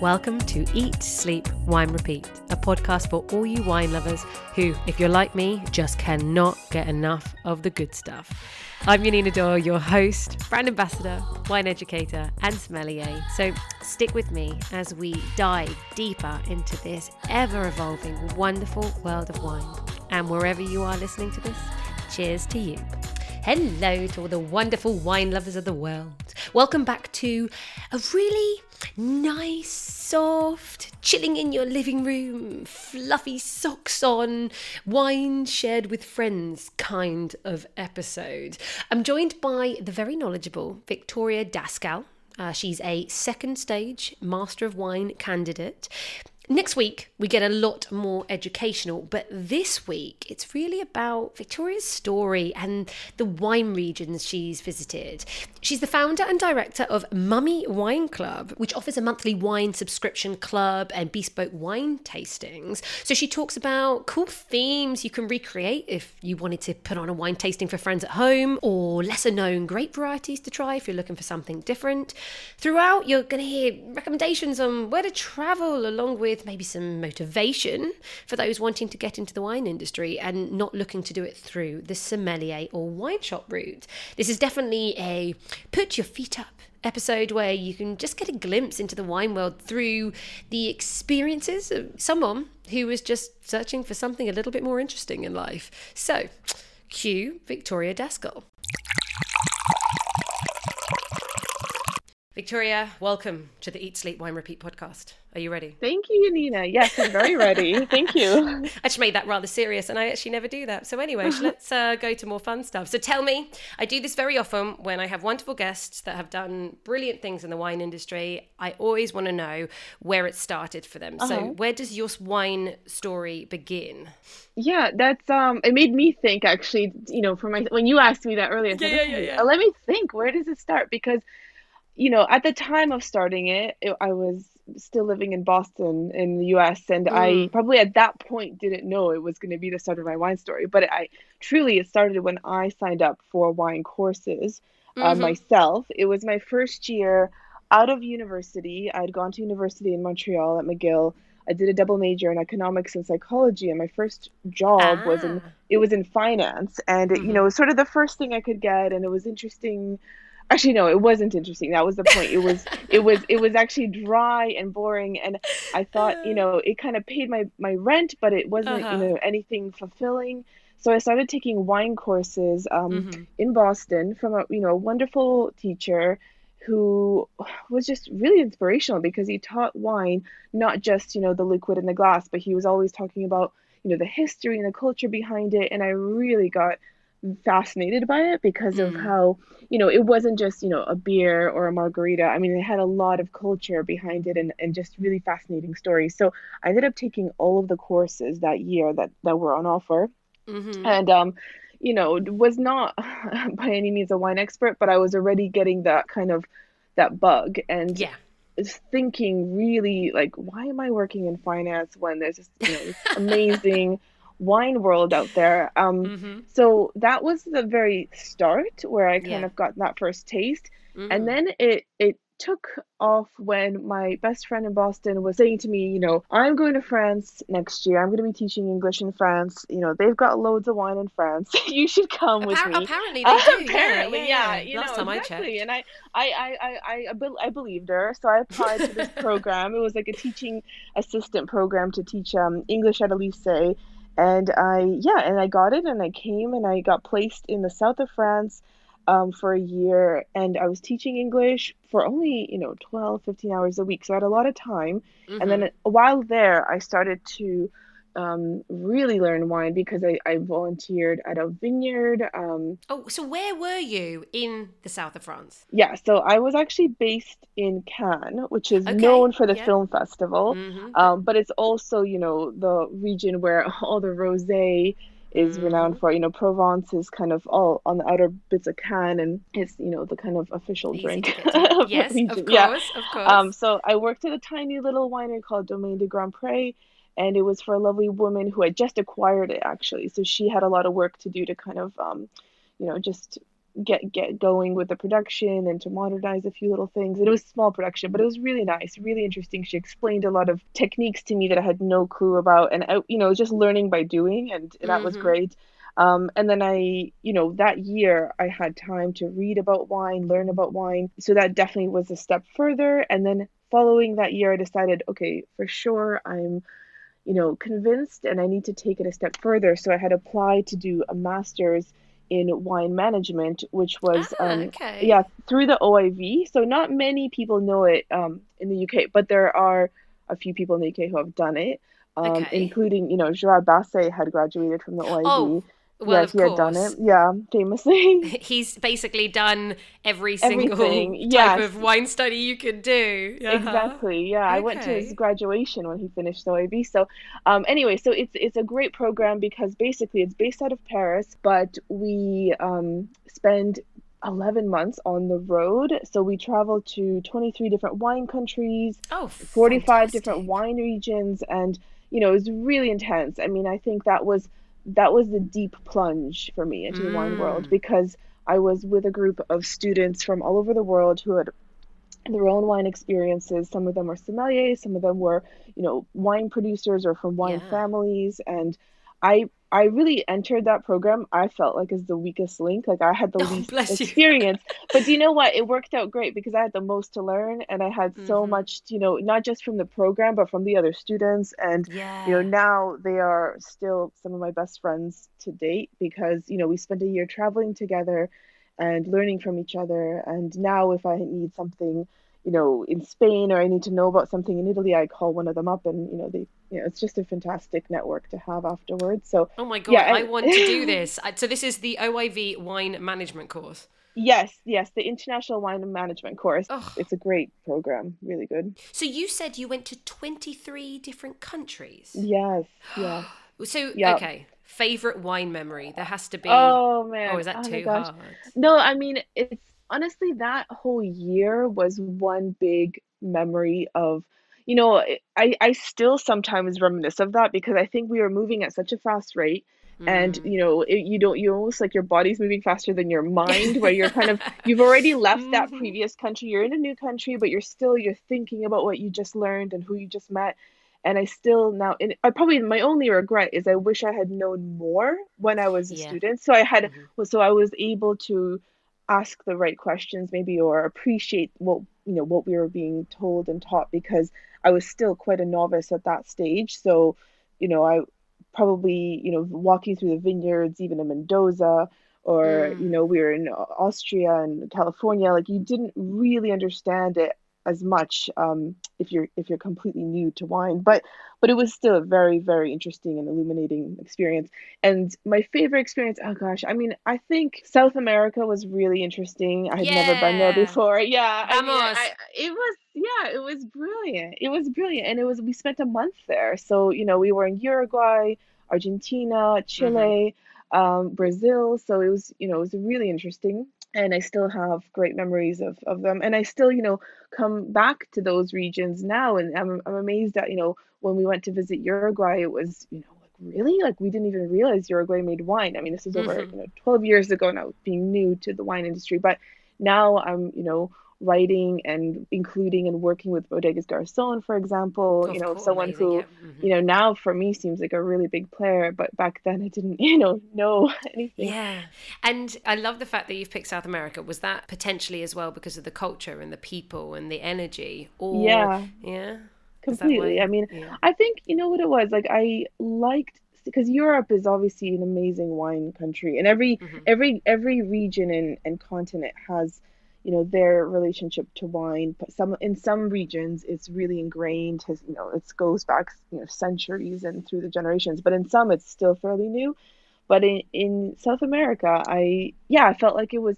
Welcome to Eat, Sleep, Wine, Repeat, a podcast for all you wine lovers who, if you're like me, just cannot get enough of the good stuff. I'm Yanina Dore, your host, brand ambassador, wine educator, and sommelier. So stick with me as we dive deeper into this ever evolving, wonderful world of wine. And wherever you are listening to this, cheers to you. Hello to all the wonderful wine lovers of the world. Welcome back to a really nice, soft, chilling in your living room, fluffy socks on, wine shared with friends kind of episode. I'm joined by the very knowledgeable Victoria Daskal. Uh, she's a second stage Master of Wine candidate. Next week, we get a lot more educational, but this week, it's really about Victoria's story and the wine regions she's visited. She's the founder and director of Mummy Wine Club, which offers a monthly wine subscription club and bespoke wine tastings. So she talks about cool themes you can recreate if you wanted to put on a wine tasting for friends at home, or lesser known grape varieties to try if you're looking for something different. Throughout, you're going to hear recommendations on where to travel along with with maybe some motivation for those wanting to get into the wine industry and not looking to do it through the sommelier or wine shop route. This is definitely a put your feet up episode where you can just get a glimpse into the wine world through the experiences of someone who was just searching for something a little bit more interesting in life. So, cue Victoria Daskal. Victoria, welcome to the Eat, Sleep, Wine, Repeat podcast. Are you ready? Thank you, Nina. Yes, I'm very ready. Thank you. I just made that rather serious, and I actually never do that. So, anyway, let's uh, go to more fun stuff. So, tell me, I do this very often when I have wonderful guests that have done brilliant things in the wine industry. I always want to know where it started for them. Uh-huh. So, where does your wine story begin? Yeah, that's um. It made me think actually. You know, for my when you asked me that earlier, yeah, yeah, yeah, yeah. let me think. Where does it start? Because you know, at the time of starting it, it I was still living in Boston in the US and mm. I probably at that point didn't know it was going to be the start of my wine story but I truly it started when I signed up for wine courses uh, mm-hmm. myself it was my first year out of university I'd gone to university in Montreal at McGill I did a double major in economics and psychology and my first job ah. was in ah. it was in finance and mm-hmm. it, you know it was sort of the first thing I could get and it was interesting actually no it wasn't interesting that was the point it was it was it was actually dry and boring and i thought you know it kind of paid my my rent but it wasn't uh-huh. you know anything fulfilling so i started taking wine courses um, mm-hmm. in boston from a you know a wonderful teacher who was just really inspirational because he taught wine not just you know the liquid in the glass but he was always talking about you know the history and the culture behind it and i really got fascinated by it because mm. of how you know it wasn't just you know a beer or a margarita i mean it had a lot of culture behind it and, and just really fascinating stories so i ended up taking all of the courses that year that that were on offer mm-hmm. and um you know was not by any means a wine expert but i was already getting that kind of that bug and yeah thinking really like why am i working in finance when there's this you know amazing wine world out there. Um, mm-hmm. So that was the very start where I kind yeah. of got that first taste, mm-hmm. and then it it took off when my best friend in Boston was saying to me, you know, I'm going to France next year. I'm going to be teaching English in France. You know, they've got loads of wine in France. you should come with me. Apparently, they do. apparently, yeah. yeah, yeah. Last know, time exactly. I And I, I, I, I, I, I believed her, so I applied to this program. It was like a teaching assistant program to teach um, English at lycée and I yeah, and I got it, and I came, and I got placed in the south of France um, for a year, and I was teaching English for only you know 12, 15 hours a week, so I had a lot of time. Mm-hmm. And then mm-hmm. while there, I started to um, really learn wine because I, I volunteered at a vineyard. Um, oh, so where were you in the south of France? Yeah, so I was actually based in Cannes, which is okay. known for the yeah. film festival, mm-hmm. um, but it's also you know the region where all the rosé is mm. renowned for. You know, Provence is kind of all on the outer bits of Cannes, and it's you know the kind of official Easy drink. yes, of course, yeah. of course. Um, so I worked at a tiny little winery called Domaine de Grand Pré and it was for a lovely woman who had just acquired it actually. So she had a lot of work to do to kind of, um, you know, just get get going with the production and to modernize a few little things. And it was small production, but it was really nice, really interesting. She explained a lot of techniques to me that I had no clue about, and I, you know, just learning by doing, and that mm-hmm. was great. Um, and then I, you know, that year I had time to read about wine, learn about wine. So that definitely was a step further. And then following that year, I decided, okay, for sure, I'm, you know, convinced and I need to take it a step further. So I had applied to do a master's in wine management, which was ah, um, okay. yeah through the OIV. So not many people know it um, in the UK, but there are a few people in the UK who have done it, um, okay. including you know Gerard Basset had graduated from the OIV. Oh, well, yes, he had done it. Yeah, famously. He's basically done every single Everything. type yes. of wine study you could do. Uh-huh. Exactly. Yeah, okay. I went to his graduation when he finished the OIV. So, um, anyway, so it's it's a great program because basically it's based out of Paris, but we um, spend 11 months on the road. So we travel to 23 different wine countries, oh, 45 fantastic. different wine regions, and you know, it was really intense. I mean, I think that was that was the deep plunge for me into mm. the wine world mm. because I was with a group of students from all over the world who had their own wine experiences. Some of them were sommeliers, some of them were, you know, wine producers or from wine yeah. families. And I I really entered that program. I felt like as the weakest link. Like I had the oh, least experience. but do you know what? It worked out great because I had the most to learn and I had mm-hmm. so much, you know, not just from the program but from the other students. And yeah. you know, now they are still some of my best friends to date because, you know, we spent a year traveling together and learning from each other. And now if I need something you know, in Spain or I need to know about something in Italy, I call one of them up and, you know, they, you know, it's just a fantastic network to have afterwards. So, oh my God, yeah, I, I want to do this. So, this is the OIV wine management course. Yes, yes, the International Wine Management course. Oh. It's a great program, really good. So, you said you went to 23 different countries? Yes, yeah. so, yep. okay favorite wine memory there has to be oh man oh is that oh, too hard no i mean it's honestly, that whole year was one big memory of, you know, I, I still sometimes reminisce of that because I think we were moving at such a fast rate. Mm. And you know, it, you don't. You almost like your body's moving faster than your mind, where you're kind of you've already left that mm-hmm. previous country. You're in a new country, but you're still you're thinking about what you just learned and who you just met and I still now and I probably my only regret is I wish I had known more when I was a yeah. student. So I had mm-hmm. so I was able to ask the right questions maybe or appreciate what you know what we were being told and taught because I was still quite a novice at that stage so you know I probably you know walking through the vineyards even in Mendoza or mm. you know we were in Austria and California like you didn't really understand it as much um, if you're if you're completely new to wine but but it was still a very very interesting and illuminating experience. And my favorite experience oh gosh i mean i think south america was really interesting. I had yeah. never been there before. Yeah I mean, I, it was yeah it was brilliant. It was brilliant. And it was we spent a month there. So you know we were in uruguay argentina chile mm-hmm. um, brazil. So it was you know it was really interesting and I still have great memories of, of them. And I still, you know, come back to those regions now. And I'm, I'm amazed that, you know, when we went to visit Uruguay, it was, you know, like really, like we didn't even realize Uruguay made wine. I mean, this is over, mm-hmm. you know, 12 years ago now, being new to the wine industry. But now I'm, you know, writing and including and working with Bodegas Garzon, for example, of you know, course, someone amazing, who, yeah. mm-hmm. you know, now for me seems like a really big player, but back then I didn't, you know, know anything. Yeah. And I love the fact that you've picked South America. Was that potentially as well because of the culture and the people and the energy? Or, yeah. Yeah. Completely. I mean, yeah. I think, you know what it was? Like, I liked because Europe is obviously an amazing wine country, and every mm-hmm. every every region and, and continent has you know their relationship to wine but some in some regions it's really ingrained has you know it goes back you know centuries and through the generations but in some it's still fairly new. But in, in south america i yeah i felt like it was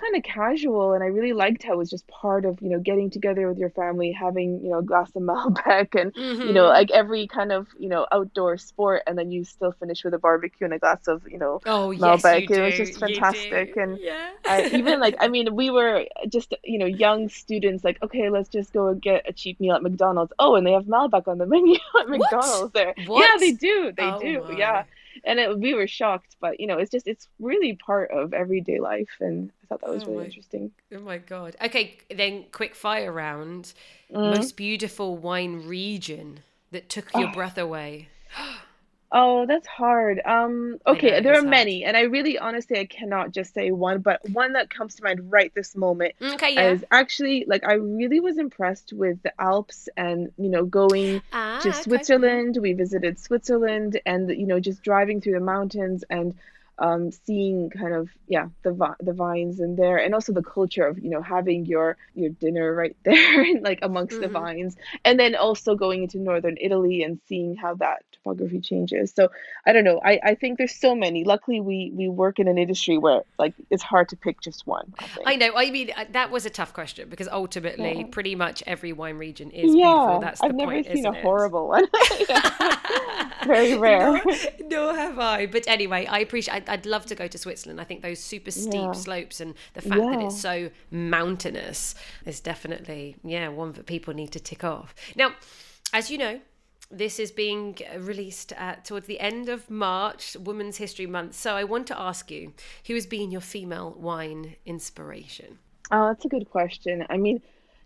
kind of casual and I really liked how it was just part of, you know, getting together with your family, having, you know, a glass of Malbec and, mm-hmm. you know, mm-hmm. like every kind of, you know, outdoor sport and then you still finish with a barbecue and a glass of, you know, oh, Malbec. Yes, it was just fantastic. And yeah. I, even like, I mean, we were just, you know, young students like, okay, let's just go and get a cheap meal at McDonald's. Oh, and they have Malbec on the menu at McDonald's what? there. What? Yeah, they do. They oh, do. My. Yeah and it, we were shocked, but you know, it's just it's really part of everyday life, and I thought that was Oh really my- interesting. Oh my god. Okay, then quick fire round. Mm. Most beautiful wine region that took your Oh. breath away. Oh, that's hard. Um, okay, know, there are hard. many, and I really honestly I cannot just say one, but one that comes to mind right this moment Okay, yeah. is actually like I really was impressed with the Alps and you know going Ah, to okay. Switzerland. We visited Switzerland and you know just driving through the mountains and um, seeing kind of yeah the vi- the vines in there and also the culture of you know having your your dinner right there and like amongst the Mhm. vines and then also going into northern Italy and seeing how that topography changes. So I don't know. I, I think there's so many. Luckily we we work in an industry where like it's hard to pick just one. I. I know. I mean, uh, that was a tough question because ultimately, Yeah. pretty much every wine region is yeah, beautiful. That's the I've never point, seen a it? horrible one. Very rare. Nor, nor have I. But anyway, I appreciate. I'd, love to go to Switzerland. I think those super steep Yeah. slopes and the fact that it's so mountainous is definitely yeah one that people need to tick off. Now, as you know. This is being released uh, towards the end of March, Women's History Month. So I want to ask you, who has been your female wine inspiration? Oh, that's a good question. I mean,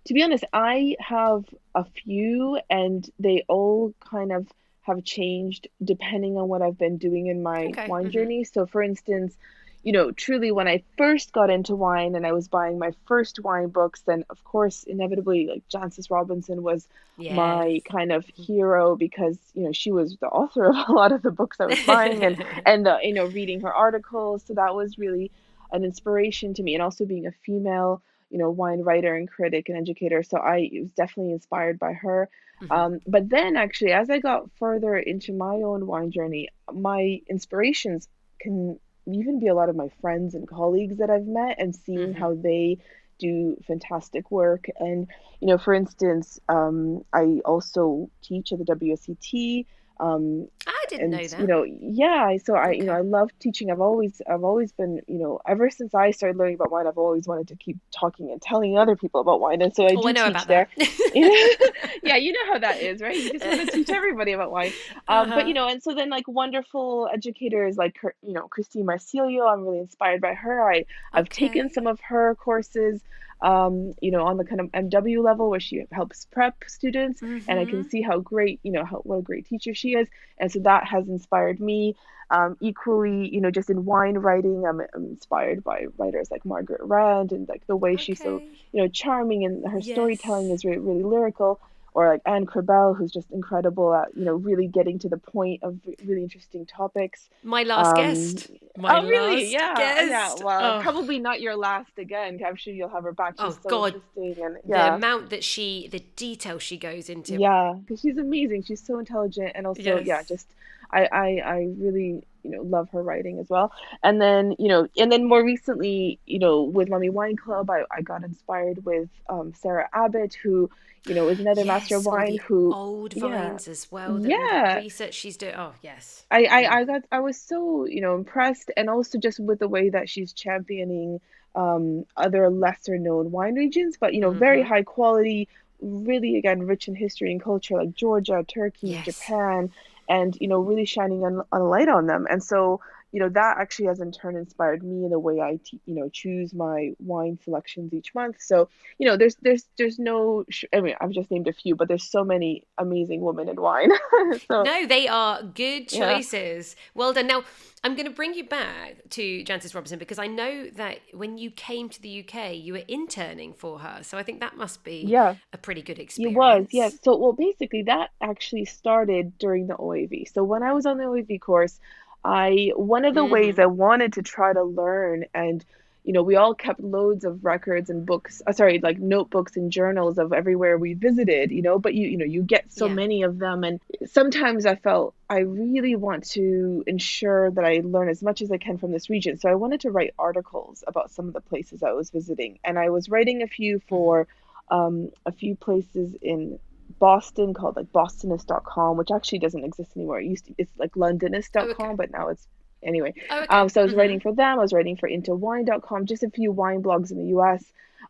to be honest, I have a few, and they all kind of have changed depending on what I've been doing in my Okay, wine mhm. journey. So, for instance, you know, truly when I first got into wine and I was buying my first wine books, then of course, inevitably, like Jancis Robinson was my kind of hero because, you know, she was the author of a lot of the books I was buying and and uh, you know reading her articles so that was really an inspiration to me and also being a female you know wine writer and critic and educator so i was definitely inspired by her Mhm. um, but then actually as i got further into my own wine journey my inspirations can even be a lot of my friends and colleagues that i've met and seeing Mhm. how they do fantastic work and you know for instance um, i also teach at the WSET um, I didn't and know that. you know yeah so i you know i love teaching. I've always i've always been you know ever since i started learning about wine i've always wanted to keep talking and telling other people about wine and so i oh, do I know teach about there. That. yeah you know how that is right? You just want to teach everybody about wine. Um, Uh-huh. but you know and so then like wonderful educators like Chr- you know christine marsiglio i'm really inspired by her. I i've taken some of her courses um, you know on the kind of mw level where she helps prep students and I can Mhm. see how great, you know, how, what a great teacher she is. And so that has inspired me. Um, equally, you know, just in wine writing, I'm, I'm inspired by writers like Margaret Rand and like the way she's so, you know, charming and her storytelling is really, really lyrical. Or like Anne Krebiehl, who's just incredible at, you know, really getting to the point of really interesting topics. My last Um, guest. My oh, really? last Yeah. Yeah. guest. Well, Oh. probably not your last again. I'm sure you'll have her back. She's Oh, so God. interesting. And the amount that she, the detail she goes into. Yeah, because she's amazing. She's so intelligent, and also, yeah, just I, I, I really, you know, love her writing as well. And then, you know, and then more recently, you know, with mummy Wine Club, I, I got inspired with um, Sarah Abbott, who, you know, is another master of wine. Who old yeah. vines as well. Yeah. research she's doing. Oh yes. I, I, I got, I was so, you know, impressed, and also just with the way that she's championing um, other lesser known wine regions, but you know, very Mhm. high quality, really again rich in history and culture, like Georgia, Turkey, Yes. Japan, and you know, really shining on a light on them. And so, you know, that actually has in turn inspired me in the way I, t- you know, choose my wine selections each month. So, you know, there's, there's, there's no, sh- I mean, I've just named a few, but there's so many amazing women in wine. so, No, they are good Yeah. choices. Well done. Now, I'm going to bring you back to Jancis Robinson because I know that when you came to the UK, you were interning for her. So I think that must be yeah. a pretty good experience. It was, yes. So, well, basically, that actually started during the OIV. So, when I was on the OIV course, I one of the ways Mhm. I wanted to try to learn, and you know, we all kept loads of records and books, uh, sorry, like notebooks and journals of everywhere we visited, you know, but you, you know, you get so Yeah. many of them, and sometimes I felt I really want to ensure that I learn as much as I can from this region. So, I wanted to write articles about some of the places I was visiting, and I was writing a few for um, a few places in Boston called like bostonist.com, which actually doesn't exist anymore. It used to, it's like londonist.com, Oh, okay. but now it's anyway. Oh, okay. Um, so I was Mhm. writing for them. I was writing for intowine.com, just a few wine blogs in the US,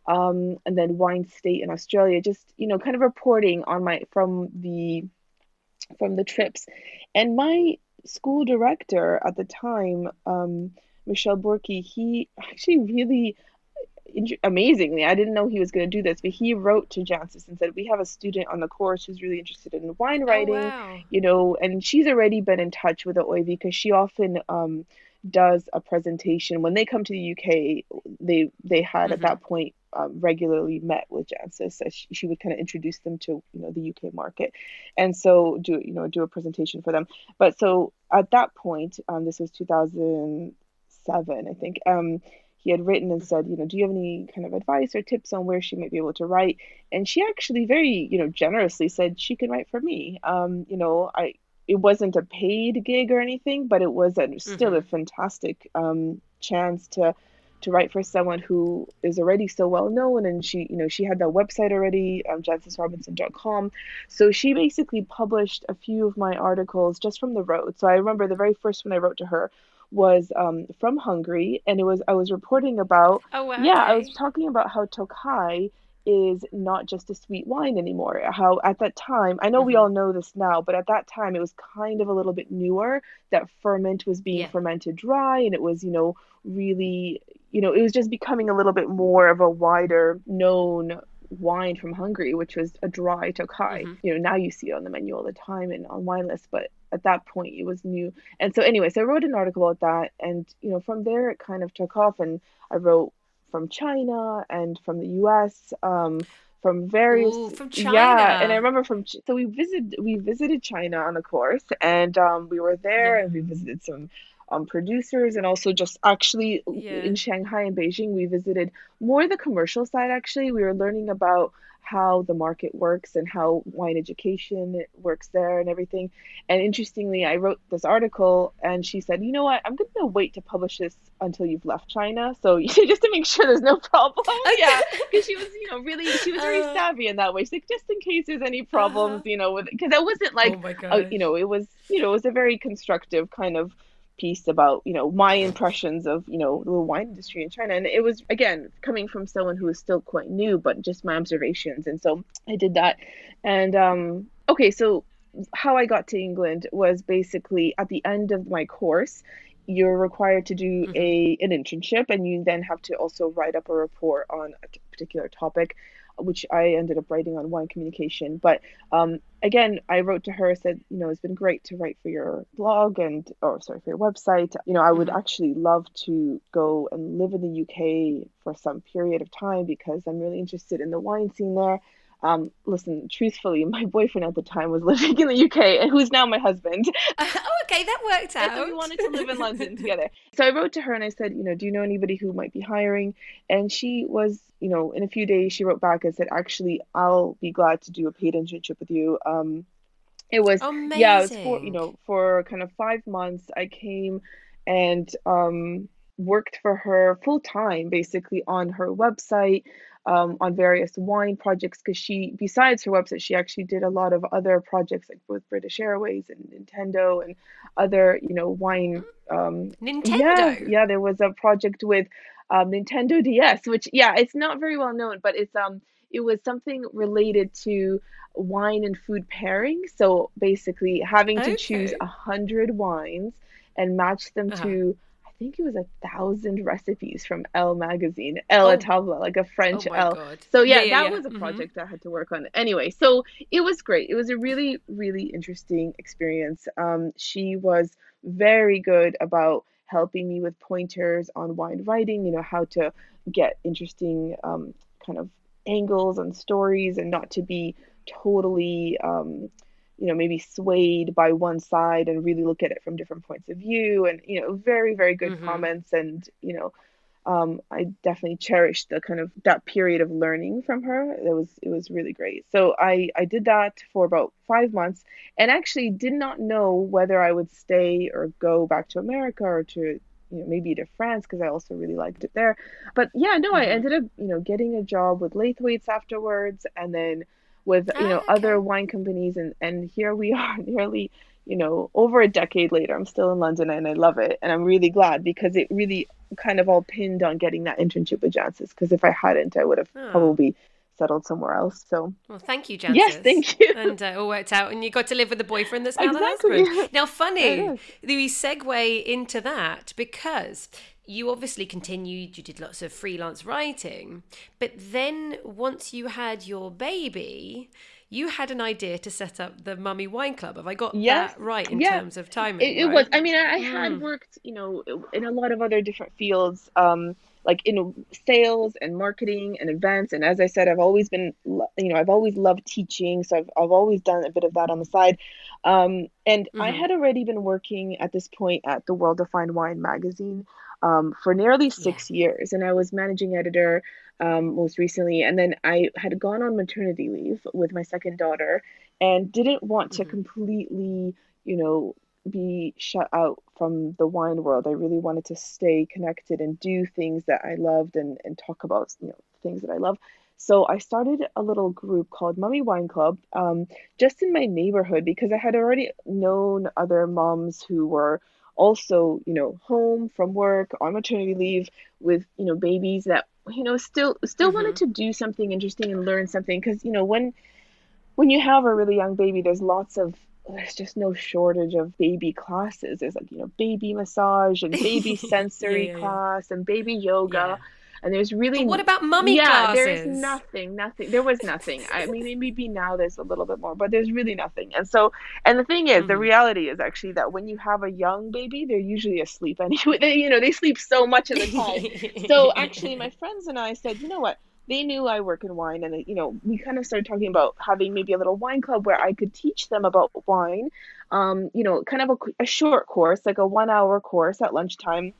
um, and then Wine State in Australia, just you know, kind of reporting on my from the from the trips. And my school director at the time, um, Michel Borky, he actually really amazingly, I didn't know he was going to do this, but he wrote to Jancis and said, "We have a student on the course who's really interested in wine oh, writing, oh, wow. you know, and she's already been in touch with the OIV because she often um, does a presentation when they come to the UK. They they had mm-hmm. at that point um, regularly met with Jancis. So she, she would kind of introduce them to you know the UK market, and so do you know do a presentation for them. But so at that point, um, this was 2007, I think. Um, he had written and said, you know, do you have any kind of advice or tips on where she might be able to write? And she actually very, you know, generously said she can write for me. Um, you know, I it wasn't a paid gig or anything, but it was a, still mm-hmm. a fantastic um, chance to to write for someone who is already so well known and she you know she had that website already um, jancisrobinson.com so she basically published a few of my articles just from the road so i remember the very first one i wrote to her was um, from hungary and it was i was reporting about oh wow, yeah i was talking about how tokai is not just a sweet wine anymore. How at that time, I know mm-hmm. we all know this now, but at that time it was kind of a little bit newer that Furmint was being yeah. fermented dry and it was, you know, really, you know, it was just becoming a little bit more of a wider known wine from Hungary, which was a dry Tokai. Mm-hmm. You know, now you see it on the menu all the time and on wine lists, but at that point it was new. And so anyway, so I wrote an article about that and you know, from there it kind of took off and I wrote from China and from the U.S. Um, from various Ooh, from China. Yeah, and I remember from so we visited we visited China on the course, and um, we were there yeah. and we visited some um, producers and also just actually yeah. in Shanghai and Beijing we visited more the commercial side. Actually, we were learning about how the market works and how wine education works there and everything. And interestingly, I wrote this article and she said, you know what, I'm going to wait to publish this until you've left China. So just to make sure there's no problem. yeah. Because she was, you know, really, she was very uh, savvy in that way. She's like, just in case there's any problems, uh, you know, with, because I wasn't like, oh you know, it was, you know, it was a very constructive kind of piece about you know my impressions of you know the wine industry in China. And it was again coming from someone who was still quite new but just my observations. And so I did that. And um okay so how I got to England was basically at the end of my course you're required to do mm-hmm. a an internship and you then have to also write up a report on a particular topic which I ended up writing on wine communication. But um, again, I wrote to her, said, you know, it's been great to write for your blog and, or sorry, for your website. You know, I would mm-hmm. actually love to go and live in the UK for some period of time because I'm really interested in the wine scene there. Um, listen, truthfully, my boyfriend at the time was living in the UK, and who's now my husband. oh, okay, that worked out. And we wanted to live in London together. So I wrote to her and I said, you know, do you know anybody who might be hiring? And she was, you know, in a few days she wrote back and said, actually, I'll be glad to do a paid internship with you. Um, it was Amazing. yeah, it was for you know for kind of five months. I came and um worked for her full time basically on her website um, on various wine projects because she, besides her website, she actually did a lot of other projects like with British Airways and Nintendo and other, you know, wine. Um, Nintendo. Yeah, yeah. There was a project with um, Nintendo DS, which yeah, it's not very well known, but it's um, it was something related to wine and food pairing. So basically, having to okay. choose a hundred wines and match them uh-huh. to think it was a thousand recipes from Elle magazine, Elle oh. Table, like a French oh Elle. God. So yeah, yeah, yeah that yeah. was a mm-hmm. project mm-hmm. I had to work on. Anyway, so it was great. It was a really, really interesting experience. Um, she was very good about helping me with pointers on wine writing. You know how to get interesting um, kind of angles and stories, and not to be totally um, you know maybe swayed by one side and really look at it from different points of view and you know very very good mm-hmm. comments and you know um, I definitely cherished the kind of that period of learning from her. It was it was really great. So I I did that for about five months, and actually did not know whether I would stay or go back to America or to you know maybe to France because I also really liked it there. But yeah, no, mm-hmm. I ended up you know getting a job with Laithwaites afterwards, and then with you know oh, okay. other wine companies and and here we are nearly you know over a decade later i'm still in london and i love it and i'm really glad because it really kind of all pinned on getting that internship with jancis because if i hadn't i would have oh. probably settled somewhere else. So, well, thank you, Jancis. Yes, thank you. And uh, all worked out, and you got to live with a boyfriend that's now exactly. husband. Now, funny, we segue into that because you obviously continued, you did lots of freelance writing, but then once you had your baby, you had an idea to set up the Mummy Wine Club. Have I got that right in yeah. terms of timing? It, it right? was. I mean, I, I had mm. worked, you know, in a lot of other different fields. Um, like in sales and marketing and events. And as I said, I've always been, you know, I've always loved teaching. So I've, I've always done a bit of that on the side. Um, and mm-hmm. I had already been working at this point at the World of Fine Wine magazine um, for nearly six yeah. years. And I was managing editor um, most recently. And then I had gone on maternity leave with my second daughter and didn't want mm-hmm. to completely, you know, be shut out from the wine world. I really wanted to stay connected and do things that I loved and, and talk about you know things that I love. So I started a little group called Mummy Wine Club, um, just in my neighborhood because I had already known other moms who were also, you know, home from work on maternity leave with, you know, babies that, you know, still still mm-hmm. wanted to do something interesting and learn something because, you know, when when you have a really young baby, there's lots of there's just no shortage of baby classes. There's like, you know, baby massage and baby sensory yeah, yeah, class and baby yoga. And there's really but what about mummy yeah, classes? there's nothing, nothing. There was nothing. I mean, maybe now there's a little bit more, but there's really nothing. And so, and the thing is, mm-hmm. the reality is actually that when you have a young baby, they're usually asleep anyway. They, you know, they sleep so much of the time. so actually, my friends and I said, you know what? they knew I work in wine, and you know, we kind of started talking about having maybe a little wine club where I could teach them about wine. Um, you know, kind of a, a short course, like a one-hour course at lunchtime.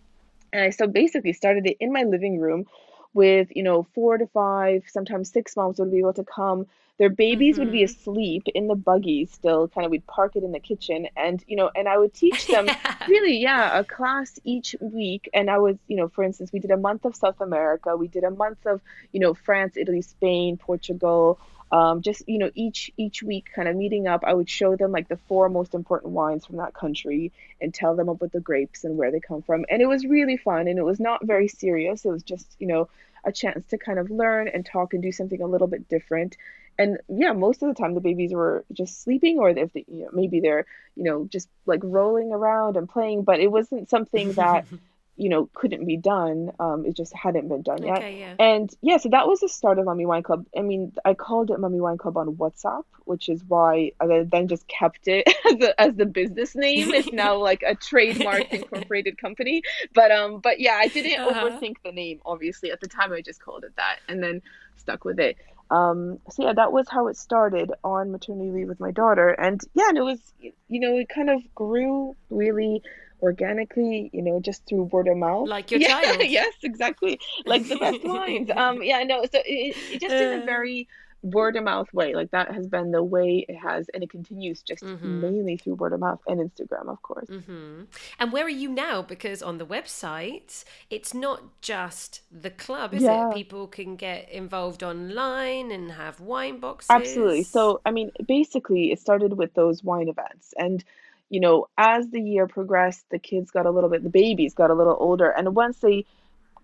And I so basically started it in my living room with you know four to five sometimes six moms would be able to come their babies mm-hmm. would be mm-hmm. asleep in the buggy still kind of we'd park it in the kitchen and you know and i would teach them really yeah a class each week and i was you know for instance we did a month of south america we did a month of you know france italy spain portugal um, just you know each each week kind of meeting up i would show them like the four most important wines from that country and tell them about the grapes and where they come from. And it was really fun and it was not very serious. It was just you know a chance to kind of learn and talk and do something a little bit different. And yeah most of the time the babies were just sleeping or if they, you know maybe they're you know just like rolling around and playing but it wasn't something that you know couldn't be done um it just hadn't been done yet. Yeah. and yeah so that was the start of mummy wine club. I mean i called it mummy wine club on whatsapp which is why i then just kept it as, a, as the business name. It's now like a trademark incorporated company. But um but yeah i didn't uh-huh. overthink the name obviously at the time i just called it that and then stuck with it. Um so yeah that was how it started on maternity leave with my daughter. And yeah and it was you know it kind of grew really organically, you know, just through word of mouth. Like your yeah, child. yes, exactly. Like the best wines. Um, yeah, no. So it, it just in a uh. very word of mouth way. Like that has been the way it has, and it continues just mm-hmm. mainly through word of mouth and Instagram, of course. Mm-hmm. And where are you now? Because on the website, it's not just the club, is yeah. it? People can get involved online and have wine boxes. Absolutely. So, I mean, basically, it started with those wine events, and you know, as the year progressed, the kids got a little bit, the babies got a little older, and once they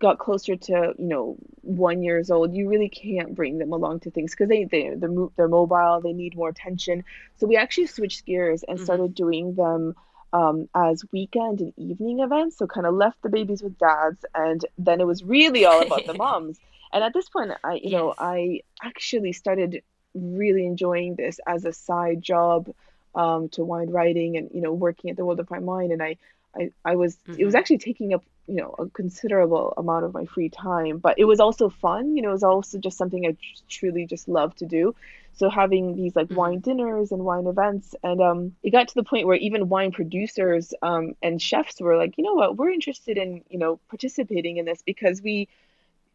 got closer to you know one years old you really can't bring them along to things because they, they they're, they're mobile they need more attention. So we actually switched gears and mm-hmm. started doing them um, as weekend and evening events. So kind of left the babies with dads and then it was really all about the moms. And at this point i you yes. know i actually started really enjoying this as a side job um, to wine writing and you know working at the World of Fine Wine, and I I, I was mm-hmm. it was mm-hmm. actually taking up you know a considerable amount of my free time, but it was also fun. You know, it was also just something I truly just love to do. So having these like mm-hmm. wine dinners and wine events, and um, it got to the point where even wine producers um, and chefs were like, you know what, we're interested in you know participating in this because we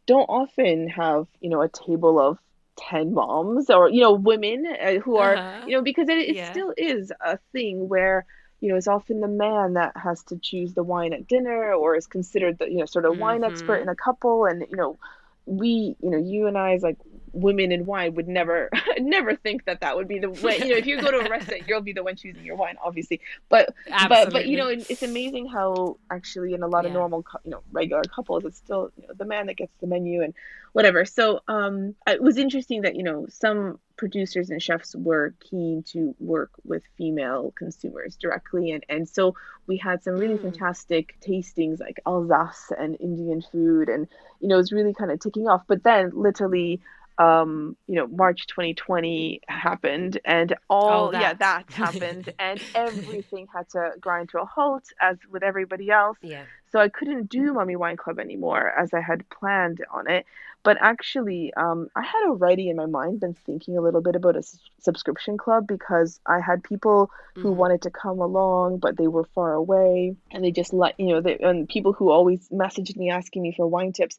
don't often have you know a table of 10 moms or you know women uh, who are uh-huh. you know because it, it yeah. still is a thing where you know it's often the man that has to choose the wine at dinner or is considered the you know sort of mm-hmm. wine expert in a couple and you know we you know you and I is like women in wine would never never think that that would be the way. You know if you go to a restaurant you'll be the one choosing your wine obviously. But Absolutely. but but you know it's amazing how actually in a lot of normal you know regular couples it's still you know the man that gets the menu and whatever. So um it was interesting that you know some producers and chefs were keen to work with female consumers directly. And and so we had some really mm. fantastic tastings like Alsace and Indian food. And you know it was really kind of ticking off. But then literally um, you know, March 2020 happened and all, oh, that. yeah, that happened and everything had to grind to a halt as with everybody else. Yeah. So I couldn't do Mummy Wine Club anymore as I had planned on it. But actually, um, I had already in my mind been thinking a little bit about a s- subscription club because I had people who mm-hmm. wanted to come along, but they were far away and they just let, you know, they, and people who always messaged me asking me for wine tips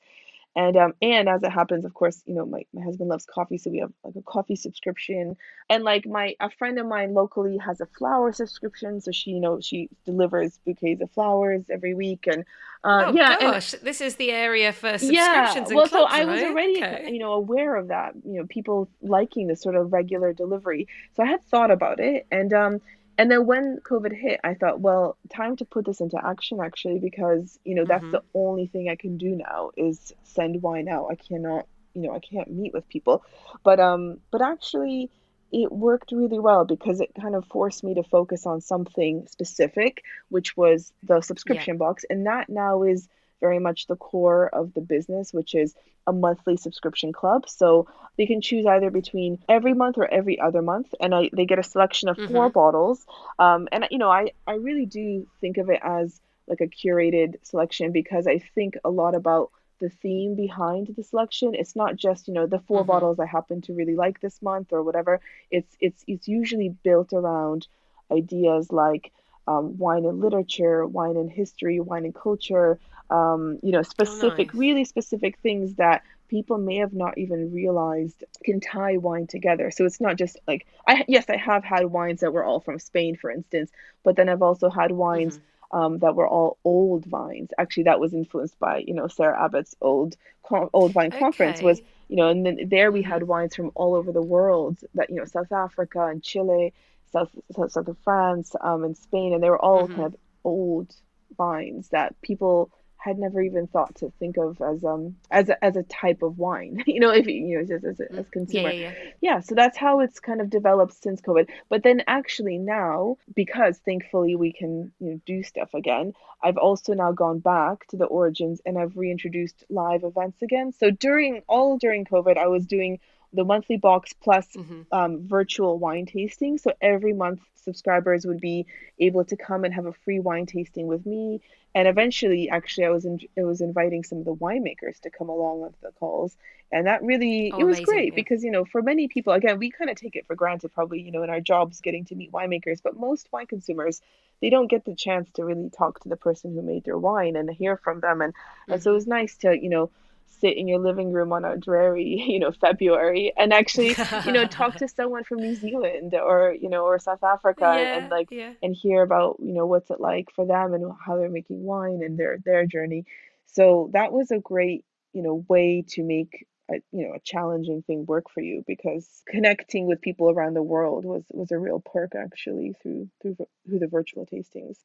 and um and as it happens of course you know my, my husband loves coffee so we have like a coffee subscription. And like my a friend of mine locally has a flower subscription so she you know she delivers bouquets of flowers every week and uh oh, yeah gosh and, this is the area for subscriptions yeah well clubs, so i was already okay. you know aware of that you know people liking this sort of regular delivery. So i had thought about it and um and then when covid hit i thought well time to put this into action actually because you know that's mm-hmm. the only thing i can do now is send wine out i cannot you know i can't meet with people but um but actually it worked really well because it kind of forced me to focus on something specific which was the subscription yeah. box and that now is very much the core of the business, which is a monthly subscription club. So they can choose either between every month or every other month, and I, they get a selection of mm-hmm. four bottles. Um, and you know, I I really do think of it as like a curated selection because I think a lot about the theme behind the selection. It's not just you know the 4 mm-hmm. bottles I happen to really like this month or whatever. It's it's it's usually built around ideas like um, wine and literature, wine and history, wine and culture, um, you know, specific, oh, nice. really specific things that people may have not even realized can tie wine together. So it's not just like I yes, I have had wines that were all from Spain, for instance, but then I've also had wines. Mm-hmm. Um, that were all old vines. Actually, that was influenced by you know Sarah Abbott's old old wine okay. conference was you know, and then there we had mm-hmm. wines from all over the world that you know South Africa and Chile, South South, south of France, um, and Spain, and they were all mm-hmm. kind of old vines that people had never even thought to think of as um as a, as a type of wine you know if you know just as a, as consumer yeah, yeah, yeah. yeah so that's how it's kind of developed since covid. But then actually now because thankfully we can you know do stuff again i've also now gone back to the origins and i've reintroduced live events again. So during all during covid i was doing the monthly box plus, mm-hmm. um, virtual wine tasting. So every month, subscribers would be able to come and have a free wine tasting with me. And eventually, actually, I was in, I was inviting some of the winemakers to come along with the calls, and that really oh, it was amazing, great yeah. because you know for many people, again, we kind of take it for granted, probably you know in our jobs getting to meet winemakers, but most wine consumers they don't get the chance to really talk to the person who made their wine and hear from them, and mm-hmm. and so it was nice to you know sit in your living room on a dreary, you know, February and actually, you know, talk to someone from New Zealand or, you know, or South Africa yeah, and like yeah. and hear about, you know, what's it like for them and how they're making wine and their their journey. So that was a great, you know, way to make a, you know a challenging thing work for you because connecting with people around the world was was a real perk actually through through through the virtual tastings.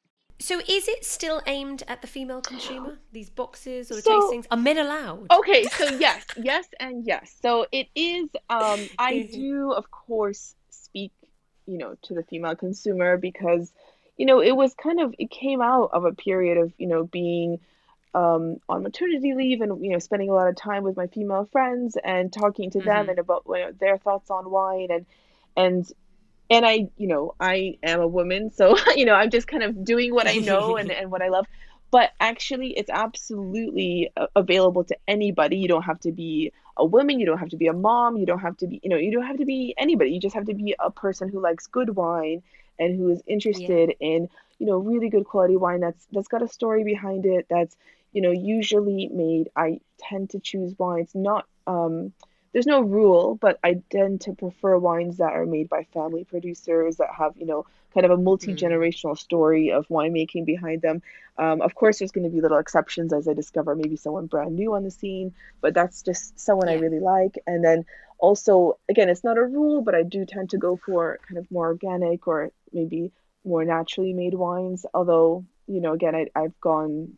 So is it still aimed at the female consumer? These boxes or so, tastings are men allowed? Okay, so yes, yes, and yes. So it is. Um, I do, of course, speak, you know, to the female consumer because, you know, it was kind of it came out of a period of you know being um, on maternity leave and you know spending a lot of time with my female friends and talking to mm-hmm. them and about you know, their thoughts on wine and and and I, you know, I am a woman, so you know, I'm just kind of doing what I know and, and what I love. But actually, it's absolutely available to anybody. You don't have to be a woman. You don't have to be a mom. You don't have to be, you know, you don't have to be anybody. You just have to be a person who likes good wine and who is interested yeah. in, you know, really good quality wine that's that's got a story behind it. That's, you know, usually made. I tend to choose wines not. Um, there's no rule, but I tend to prefer wines that are made by family producers that have, you know, kind of a multi generational mm. story of winemaking behind them. Um, of course, there's going to be little exceptions as I discover maybe someone brand new on the scene, but that's just someone yeah. I really like. And then also, again, it's not a rule, but I do tend to go for kind of more organic or maybe more naturally made wines. Although, you know, again, I, I've gone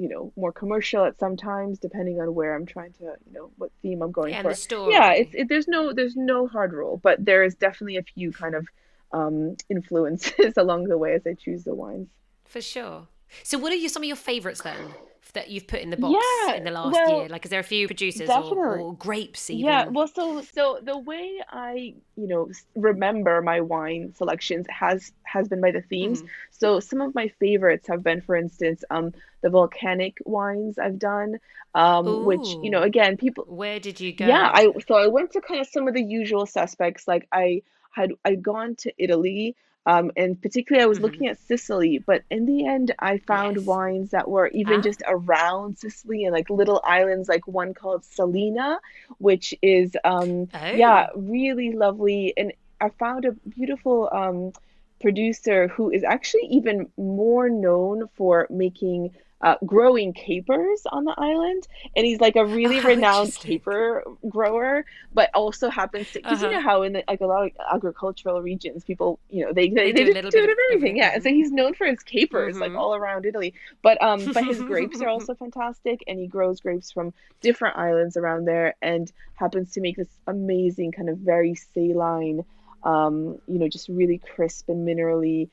you know more commercial at sometimes depending on where i'm trying to you know what theme i'm going yeah, for. the story. yeah it's it, there's no there's no hard rule but there is definitely a few kind of um influences along the way as i choose the wines. For sure. So what are you some of your favorites then that you've put in the box Yeah, in the last well, year like is there a few producers or, or grapes even Yeah, well, so so the way I, you know, remember my wine selections has has been by the themes. Mhm. So some of my favorites have been, for instance, um, the volcanic wines I've done, um, which, you know, again, people, where did you go yeah, I so I went to kind of some of the usual suspects. Like I had I'd gone to Italy, um, and particularly I was Mhm. looking at Sicily, but in the end I found Yes. wines that were even Ah. just around Sicily and like little islands, like one called Salina, which is um yeah, oh really lovely. And I found a beautiful um producer who is actually even more known for making uh, growing capers on the island. And he's like a really how renowned caper grower but also happens to because you uh-huh. know how in the, like a lot of agricultural regions people you know they they they, they do a do it of everything. Yeah and so he's known for his capers like hmm all around Italy. But um but his grapes are also fantastic and he grows grapes from different islands around there and happens to make this amazing kind of very saline um you know just really crisp and minerally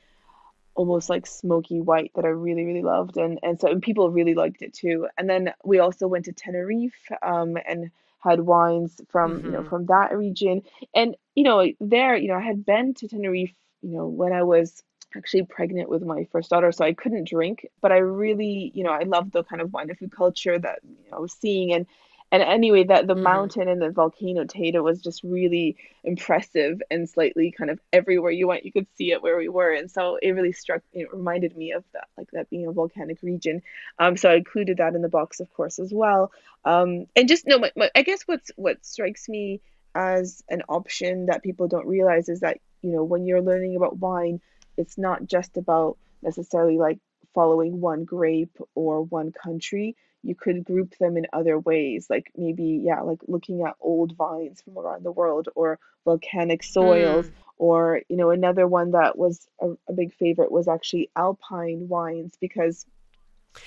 almost like smoky white that I really really loved and and so and people really liked it too. And then we also went to Tenerife um and had wines from you know hmm from that region. And you know there you know I had been to Tenerife you know when I was actually pregnant with my first daughter so I couldn't drink but I really you know I loved the kind of wine and food culture that you know I was seeing and and anyway that the hmm mountain and the volcano Teide was just really impressive and slightly kind of everywhere you went you could see it where we were. And so it really struck it reminded me of that like that being a volcanic region. Um so I included that in the box of course as well. Um and just no my, my, I guess what's what strikes me as an option that people don't realize is that you know when you're learning about wine it's not just about necessarily like following one grape or one country you could group them in other ways like maybe yeah like looking at old vines from around the world or volcanic soils mm. or you know another one that was a, a big favorite was actually alpine wines because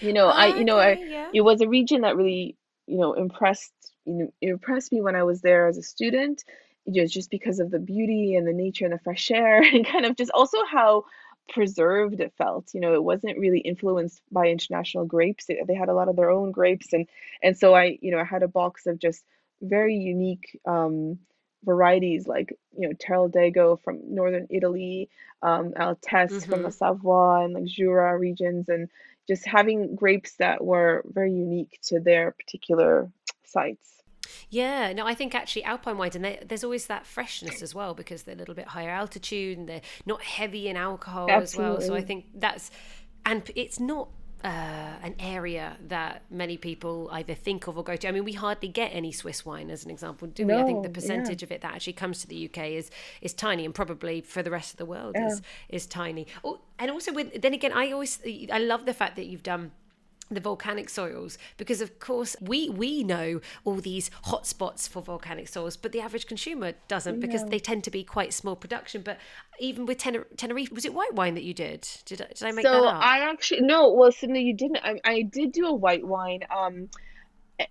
you know I you know I yeah it was a region that really you know impressed you know impressed me when I was there as a student you know, just because of the beauty and the nature and the fresh air and kind of just also how preserved it felt you know it wasn't really influenced by international grapes they, they had a lot of their own grapes and and so I you know I had a box of just very unique um varieties like you know Teroldego from northern Italy um Altesse from the hmm Savoie and like Jura regions and just having grapes that were very unique to their particular sites. Yeah, no, I think actually alpine wines, and they, there's always that freshness as well because they're a little bit higher altitude and they're not heavy in alcohol as well. So I think that's, and it's not uh, an area that many people either think of or go to. I mean, we hardly get any Swiss wine as an example, do we? I think the No, yeah, percentage of it that actually comes to the UK is is tiny, and probably for the rest of the world yeah. is is tiny. Oh, and also with then again, I always I love the fact that you've done the volcanic soils because of course we we know all these hotspots for volcanic soils but the average consumer doesn't because they tend to be quite small production but even with Tener- tenerife was it white wine that you did did I, did I make that So up I actually no, well, no, you didn't. I, I did do a white wine. Um,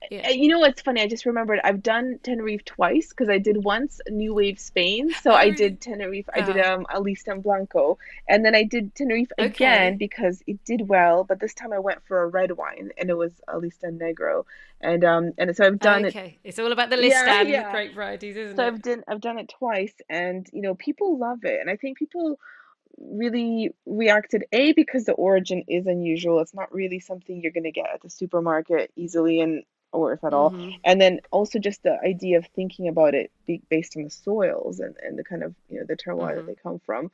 yeah You know what's funny? I just remembered I've done Tenerife twice because I did once New Wave Spain. So oh I did Tenerife, I did uh, um a Listan Blanco, and then I did Tenerife again okay because it did well, but this time I went for a red wine and it was a Listan Negro. And um and so I've done it. it's all about the list Yeah, listan yeah. grape varieties isn't So it So I've done I've done it twice and you know people love it. And I think people really reacted A because the origin is unusual. It's not really something you're going to get at the supermarket easily and or if at all. mm-hmm And then also just the idea of thinking about it be based on the soils and, and the kind of, you know, the terroir that mm-hmm they come from.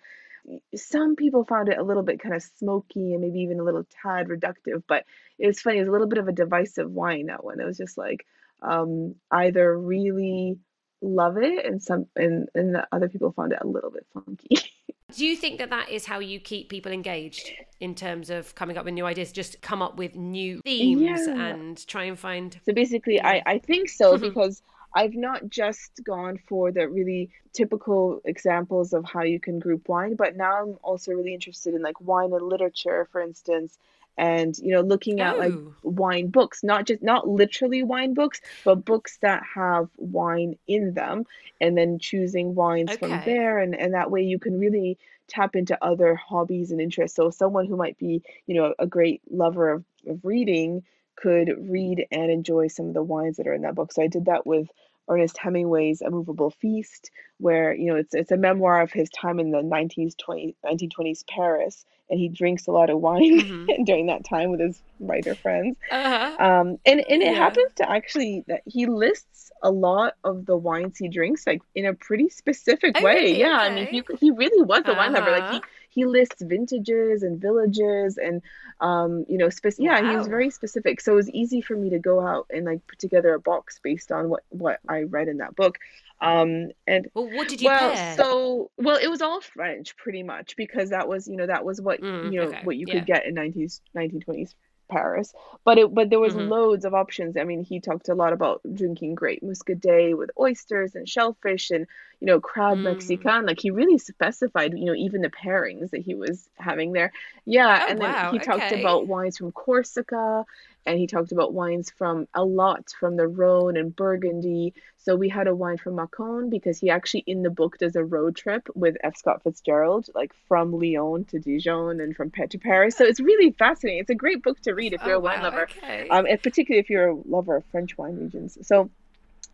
Some people found it a little bit kind of smoky and maybe even a little tad reductive, but it was funny, it was a little bit of a divisive wine that one. It was just like um either really love it and some and and the other people found it a little bit funky. Do you think that that is how you keep people engaged in terms of coming up with new ideas? Just come up with new themes Yeah. and try and find, So basically. I I think so because I've not just gone for the really typical examples of how you can group wine, but now I'm also really interested in like wine and literature, for instance, and you know looking at like Oh, wine books not just not literally wine books but books that have wine in them and then choosing wines from there. And and that way you can really tap into other hobbies and interests. So someone who might be you know a great lover of, of reading could read and enjoy some of the wines that are in that book. So i did that with Ernest Hemingway's A Moveable Feast, where you know it's it's a memoir of his time in the 1920s, 20, 1920s Paris, and he drinks a lot of wine hmm during that time with his writer friends. Uh-huh. Um, and and it Yeah. happens to actually that he lists a lot of the wines he drinks like in a pretty specific Oh, way. really? Yeah, I mean he he really was a wine lover. Like he Uh-huh. He lists vintages and villages and um you know spec- yeah he was very specific. So it was easy for me to go out and like put together a box based on what what I read in that book. Um, and Well, what did you well, pair? so well, it was all French pretty much because that was, you know, that was what, Mm, you know, okay. what you Yeah. could get in 19s, 1920s Paris. But it but there was hmm loads of options. I mean, he talked a lot about drinking great muscadet with oysters and shellfish and, you know, crab Mm. Mexican. Like he really specified, you know, even the pairings that he was having there. Yeah, Oh, and then wow. he talked Okay. about wines from Corsica and he talked about wines from a lot from the Rhone and Burgundy. So we had a wine from Macon because he actually in the book does a road trip with F. Scott Fitzgerald, like from Lyon to Dijon and from Pet to Paris. So it's really fascinating. It's a great book to read if you're Oh, a wine wow. lover, Okay. um, and particularly if you're a lover of French wine regions. So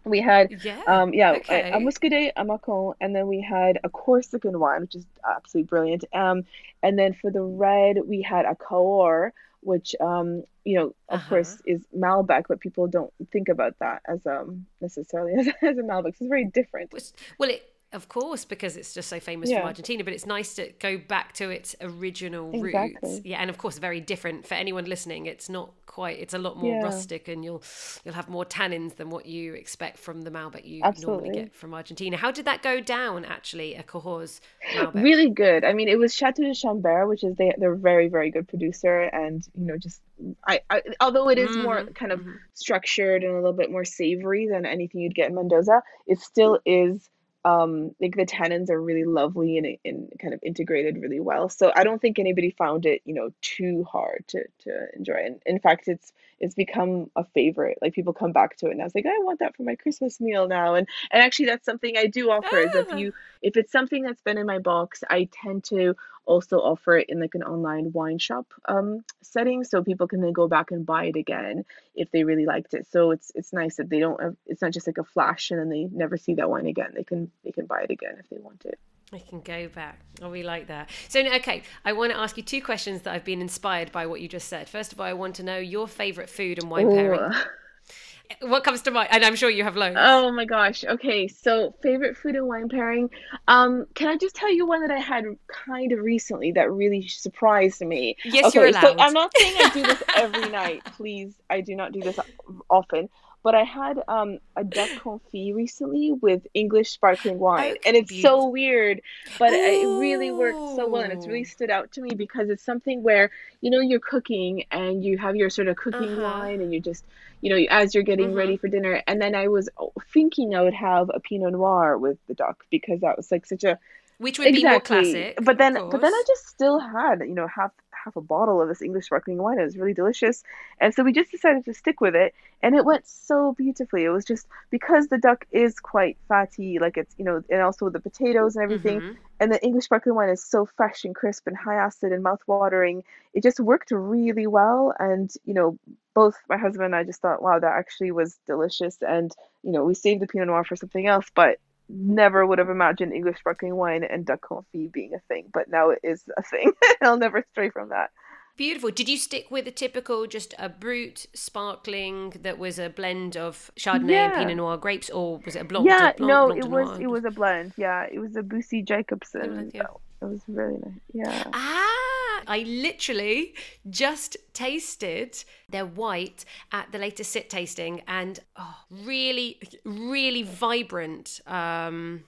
we had Yeah. um yeah a, a muscadet a macon and then we had a corsican wine which is absolutely brilliant um and then for the red we had a cahors which um you know of Uh-huh. course is malbec but people don't think about that as um necessarily as, as a malbec so it's very different Well, it of course because it's just so famous from Argentina, but it's nice to go back to its original roots. Yeah, and of course very different for anyone listening. It's not quite. It's a lot more yeah rustic, and you'll you'll have more tannins than what you expect from the Malbec you normally get from Argentina. How did that go down? Actually, a Cahors Malbec. really good i mean it was chateau de chambert which is they they're very very good producer and you know just I, I although it is more Mm-hmm. kind of hmm structured and a little bit more savory than anything you'd get in Mendoza, it still is um like the tannins are really lovely and, and kind of integrated really well. So I don't think anybody found it, you know, too hard to to enjoy. And in fact, it's it's become a favorite. Like people come back to it and I was like, I want that for my Christmas meal now. And and actually that's something I do offer is if Ah, you if it's something that's been in my box, I tend to also offer it in like an online wine shop um setting so people can then go back and buy it again if they really liked it. So it's it's nice that they don't have, it's not just like a flash and then they never see that wine again. They can they can buy it again if they want it. I can go back. Oh, we like that. So, okay, I want to ask you two questions that I've been inspired by what you just said. First of all, I want to know your favorite food and wine pairing. Oh, What comes to mind? And I'm sure you have loads. oh my gosh. Okay, so favorite food and wine pairing. Um, can I just tell you one that I had kind of recently that really surprised me? Yes, you're Okay, so. I'm not saying I do this every night. Please, I do not do this often. But I had um a duck confit recently with English sparkling wine, and it's so weird, but it really worked so well, and it's really stood out to me because it's something where you know you're cooking and you have your sort of cooking Uh-huh. wine, and you just you know as you're getting ready Mm-hmm. for dinner, and then I was thinking I would have a Pinot Noir with the duck because that was like such a Which would be more classic, But then but then I just still had, you know, half half a bottle of this English sparkling wine. It was really delicious. And so we just decided to stick with it and it went so beautifully. It was just because the duck is quite fatty, like it's, you know, and also the potatoes and everything. hmm And the English sparkling wine is so fresh and crisp and high acid and mouth-watering. It just worked really well. And, you know, both my husband and I just thought, wow, that actually was delicious. And, you know, we saved the Pinot Noir for something else, but never would have imagined English sparkling wine and duck confit being a thing. But now it is a thing. I'll never stray from that. Beautiful. Did you stick with a typical, just a brut sparkling that was a blend of Chardonnay and Pinot Noir grapes, or was it a Blanc Yeah, de Blanc, no, it was Noir? it was a blend. Yeah, it was a Busi Jacobsohn. blend, yeah. It was really nice. Yeah. Ah, I literally just tasted their white at the latest sit tasting and oh, really, really vibrant. Um,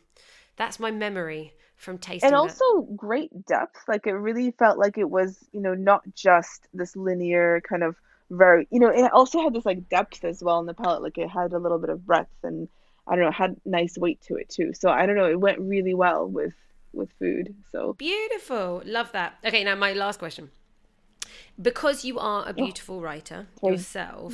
that's my memory from tasting and that. also great depth like it really felt like it was you know not just this linear kind of very you know it also had this like depth as well in the palate like it had a little bit of breadth and I don't know, had nice weight to it too. So I don't know, it went really well with with food. So beautiful. Love that. Okay, now my last question. Because you are a beautiful writer yourself,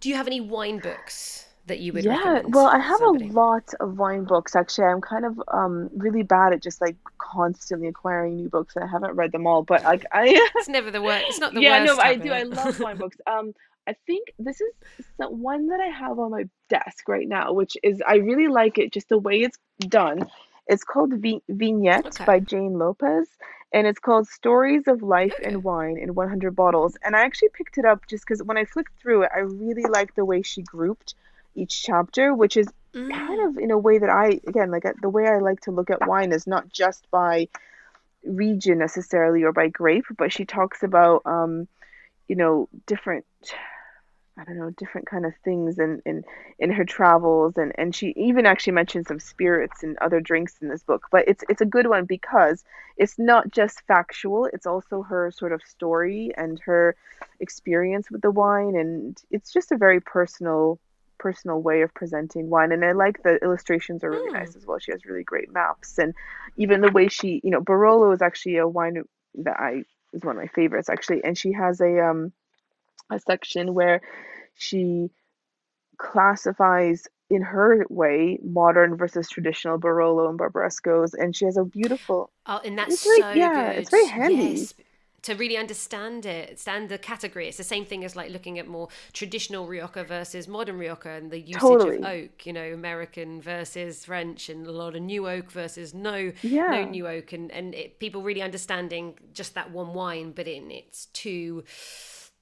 do you have any wine books that you would yeah well i have somebody? a lot of wine books actually i'm kind of um really bad at just like constantly acquiring new books and i haven't read them all but like i it's never the worst it's not the yeah worst Yeah, no i do i love wine books um I think this is the one that I have on my desk right now, which is I really like it just the way it's done. It's called v- Vignette okay. by Jane Lopez, and it's called Stories of Life okay. and Wine in 100 Bottles. And I actually picked it up just because when I flipped through it, I really liked the way she grouped each chapter, which is mm. kind of in a way that I, again, like the way I like to look at wine is not just by region necessarily or by grape, but she talks about, um, you know, different I don't know, different kind of things in, in, in her travels and, and she even actually mentions some spirits and other drinks in this book. But it's it's a good one because it's not just factual, it's also her sort of story and her experience with the wine and it's just a very personal personal way of presenting wine and i like the illustrations are really mm. nice as well she has really great maps and even the way she you know barolo is actually a wine that i is one of my favorites actually and she has a um a section where she classifies in her way modern versus traditional Barolo and Barbarescos, and she has a beautiful. Oh, and that's so very, yeah, good. it's very handy. Yes. To really understand it, stand the category. It's the same thing as like looking at more traditional Rioja versus modern Rioja and the usage totally. of oak. You know, American versus French, and a lot of new oak versus no yeah. no new oak, and and it, people really understanding just that one wine, but in its two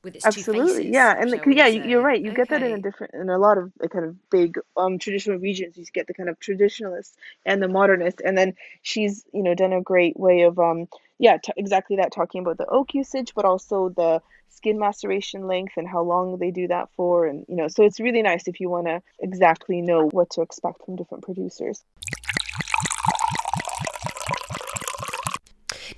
with its absolutely yeah and like, yeah say. you're right you okay. get that in a different in a lot of the kind of big um traditional regions you get the kind of traditionalist and the modernist and then she's you know done a great way of um yeah t- exactly that talking about the oak usage but also the skin maceration length and how long they do that for and you know so it's really nice if you want to exactly know what to expect from different producers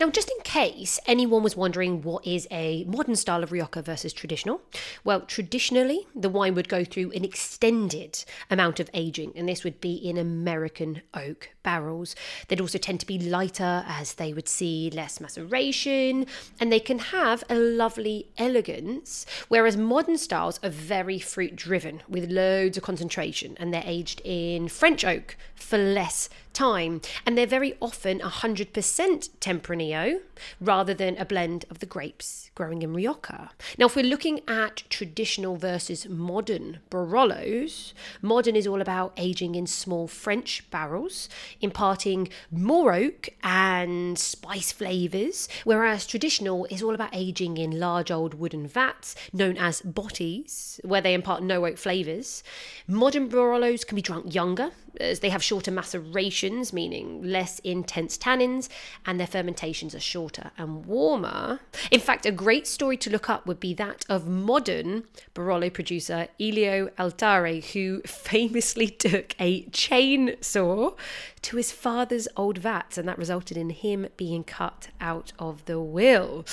Now, just in case anyone was wondering what is a modern style of Rioja versus traditional, well, traditionally, the wine would go through an extended amount of aging, and this would be in American oak barrels. They'd also tend to be lighter as they would see less maceration, and they can have a lovely elegance, whereas modern styles are very fruit driven with loads of concentration, and they're aged in French oak for less time. And they're very often 100% Tempranillo rather than a blend of the grapes growing in Rioja. Now, if we're looking at traditional versus modern Barolos, modern is all about aging in small French barrels, imparting more oak and spice flavours, whereas traditional is all about aging in large old wooden vats known as botties, where they impart no oak flavours. Modern Barolos can be drunk younger, as they have shorter macerations, meaning less intense tannins, and their fermentations are shorter and warmer. In fact, a great story to look up would be that of modern Barolo producer Elio Altare, who famously took a chainsaw to his father's old vats, and that resulted in him being cut out of the will.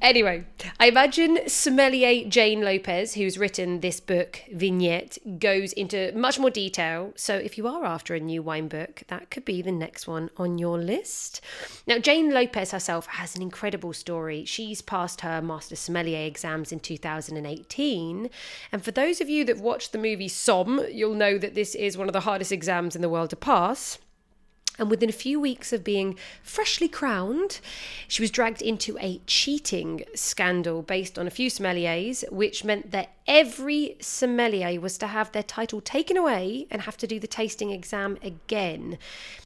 Anyway, I imagine sommelier Jane Lopez, who's written this book, Vignette, goes into much more detail. So if you are after a new wine book, that could be the next one on your list. Now, Jane Lopez herself has an incredible story. She's passed her Master Sommelier exams in 2018. And for those of you that watched the movie Somm, you'll know that this is one of the hardest exams in the world to pass. And within a few weeks of being freshly crowned, she was dragged into a cheating scandal based on a few sommeliers, which meant that every sommelier was to have their title taken away and have to do the tasting exam again.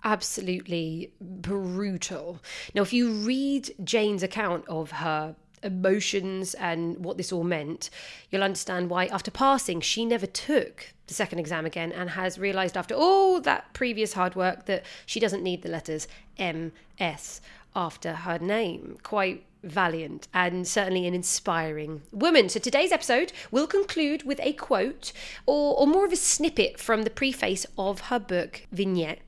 Absolutely brutal. Now, if you read Jane's account of her emotions and what this all meant, you'll understand why, after passing, she never took the second exam again and has realised after all that previous hard work that she doesn't need the letters MS after her name. Quite valiant and certainly an inspiring woman. So today's episode will conclude with a quote or, or more of a snippet from the preface of her book, Vignette.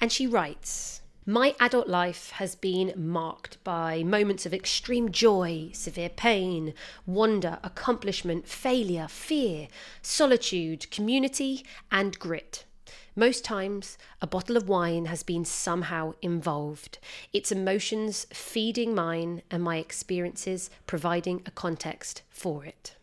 And she writes, My adult life has been marked by moments of extreme joy, severe pain, wonder, accomplishment, failure, fear, solitude, community, and grit. Most times, a bottle of wine has been somehow involved, its emotions feeding mine and my experiences providing a context for it.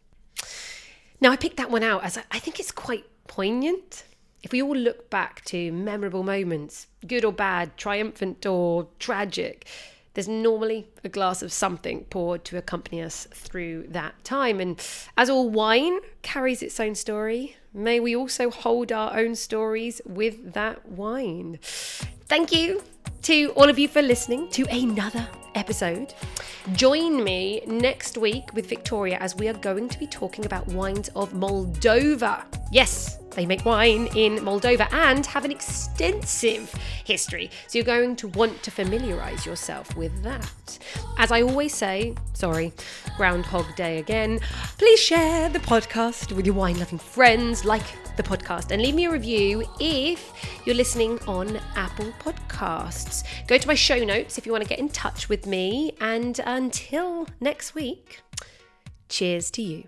Now, I picked that one out as I think it's quite poignant if we all look back to memorable moments, good or bad, triumphant or tragic, there's normally a glass of something poured to accompany us through that time. And as all wine carries its own story, may we also hold our own stories with that wine. Thank you to all of you for listening to another episode. Join me next week with Victoria as we are going to be talking about wines of Moldova. Yes, they make wine in Moldova and have an extensive history. So you're going to want to familiarize yourself with that. As I always say, sorry, Groundhog Day again, please share the podcast with your wine loving friends, like the podcast, and leave me a review if you're listening on Apple Podcasts. Go to my show notes if you want to get in touch with me. And until next week, cheers to you.